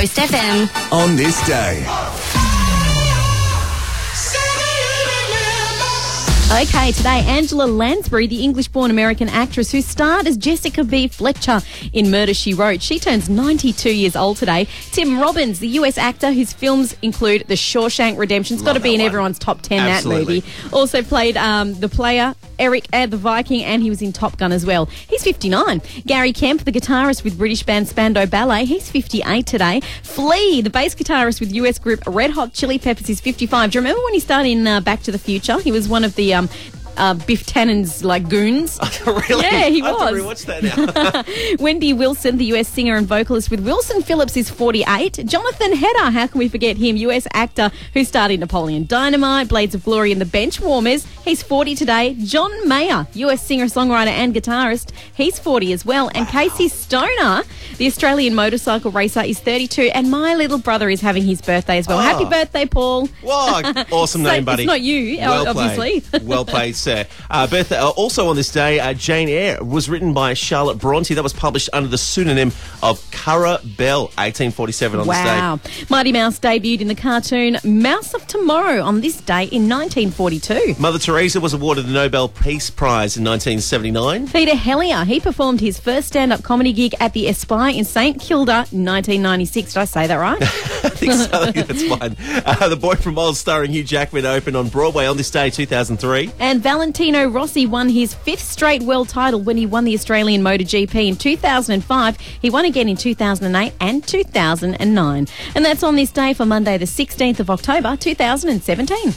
Coast FM. On this day. Okay, today, Angela Lansbury, the English born American actress who starred as Jessica B. Fletcher in Murder She Wrote. She turns 92 years old today. Tim Robbins, the US actor whose films include The Shawshank Redemption. It's got to be in one. everyone's top 10, Absolutely. that movie. Also played um, the player. Erik the Viking, and he was in Top Gun as well. He's 59. Gary Kemp, the guitarist with British band Spandau Ballet, he's 58 today. Flea, the bass guitarist with US group Red Hot Chili Peppers, is 55. Do you remember when he started in uh, Back to the Future? He was one of the um, uh, Biff Tannen's like goons. really? Yeah, he I have to was. rewatch that now. Wendy Wilson, the US singer and vocalist with Wilson Phillips, is 48. Jonathan Heder, how can we forget him? US actor who starred in Napoleon Dynamite, Blades of Glory, and The Benchwarmers. He's 40 today. John Mayer, US singer, songwriter, and guitarist. He's 40 as well. And Casey Stoner, the Australian motorcycle racer, is 32. And my little brother is having his birthday as well. Oh. Happy birthday, Paul. Whoa, awesome So name, buddy. it's not you, well obviously. Played. well played, sir. Uh, birthday, uh, also on this day, uh, Jane Eyre was written by Charlotte Bronte. That was published under the pseudonym of Currer Bell, 1847 on Wow. this day. Mighty Mouse debuted in the cartoon Mouse of Tomorrow on this day in 1942. Mother Teresa was awarded the Nobel Peace Prize in 1979. Peter Helliar, he performed his first stand-up comedy gig at the Aspire in St Kilda in 1996. Did I say that right? I think so. I think that's fine. Uh, the Boy from Oz, starring Hugh Jackman, opened on Broadway on this day, 2003. and Valentino Rossi won his fifth straight world title when he won the Australian MotoGP in 2005. He won again in 2008 and 2009. And that's on this day for Monday, the 16th of October, 2017.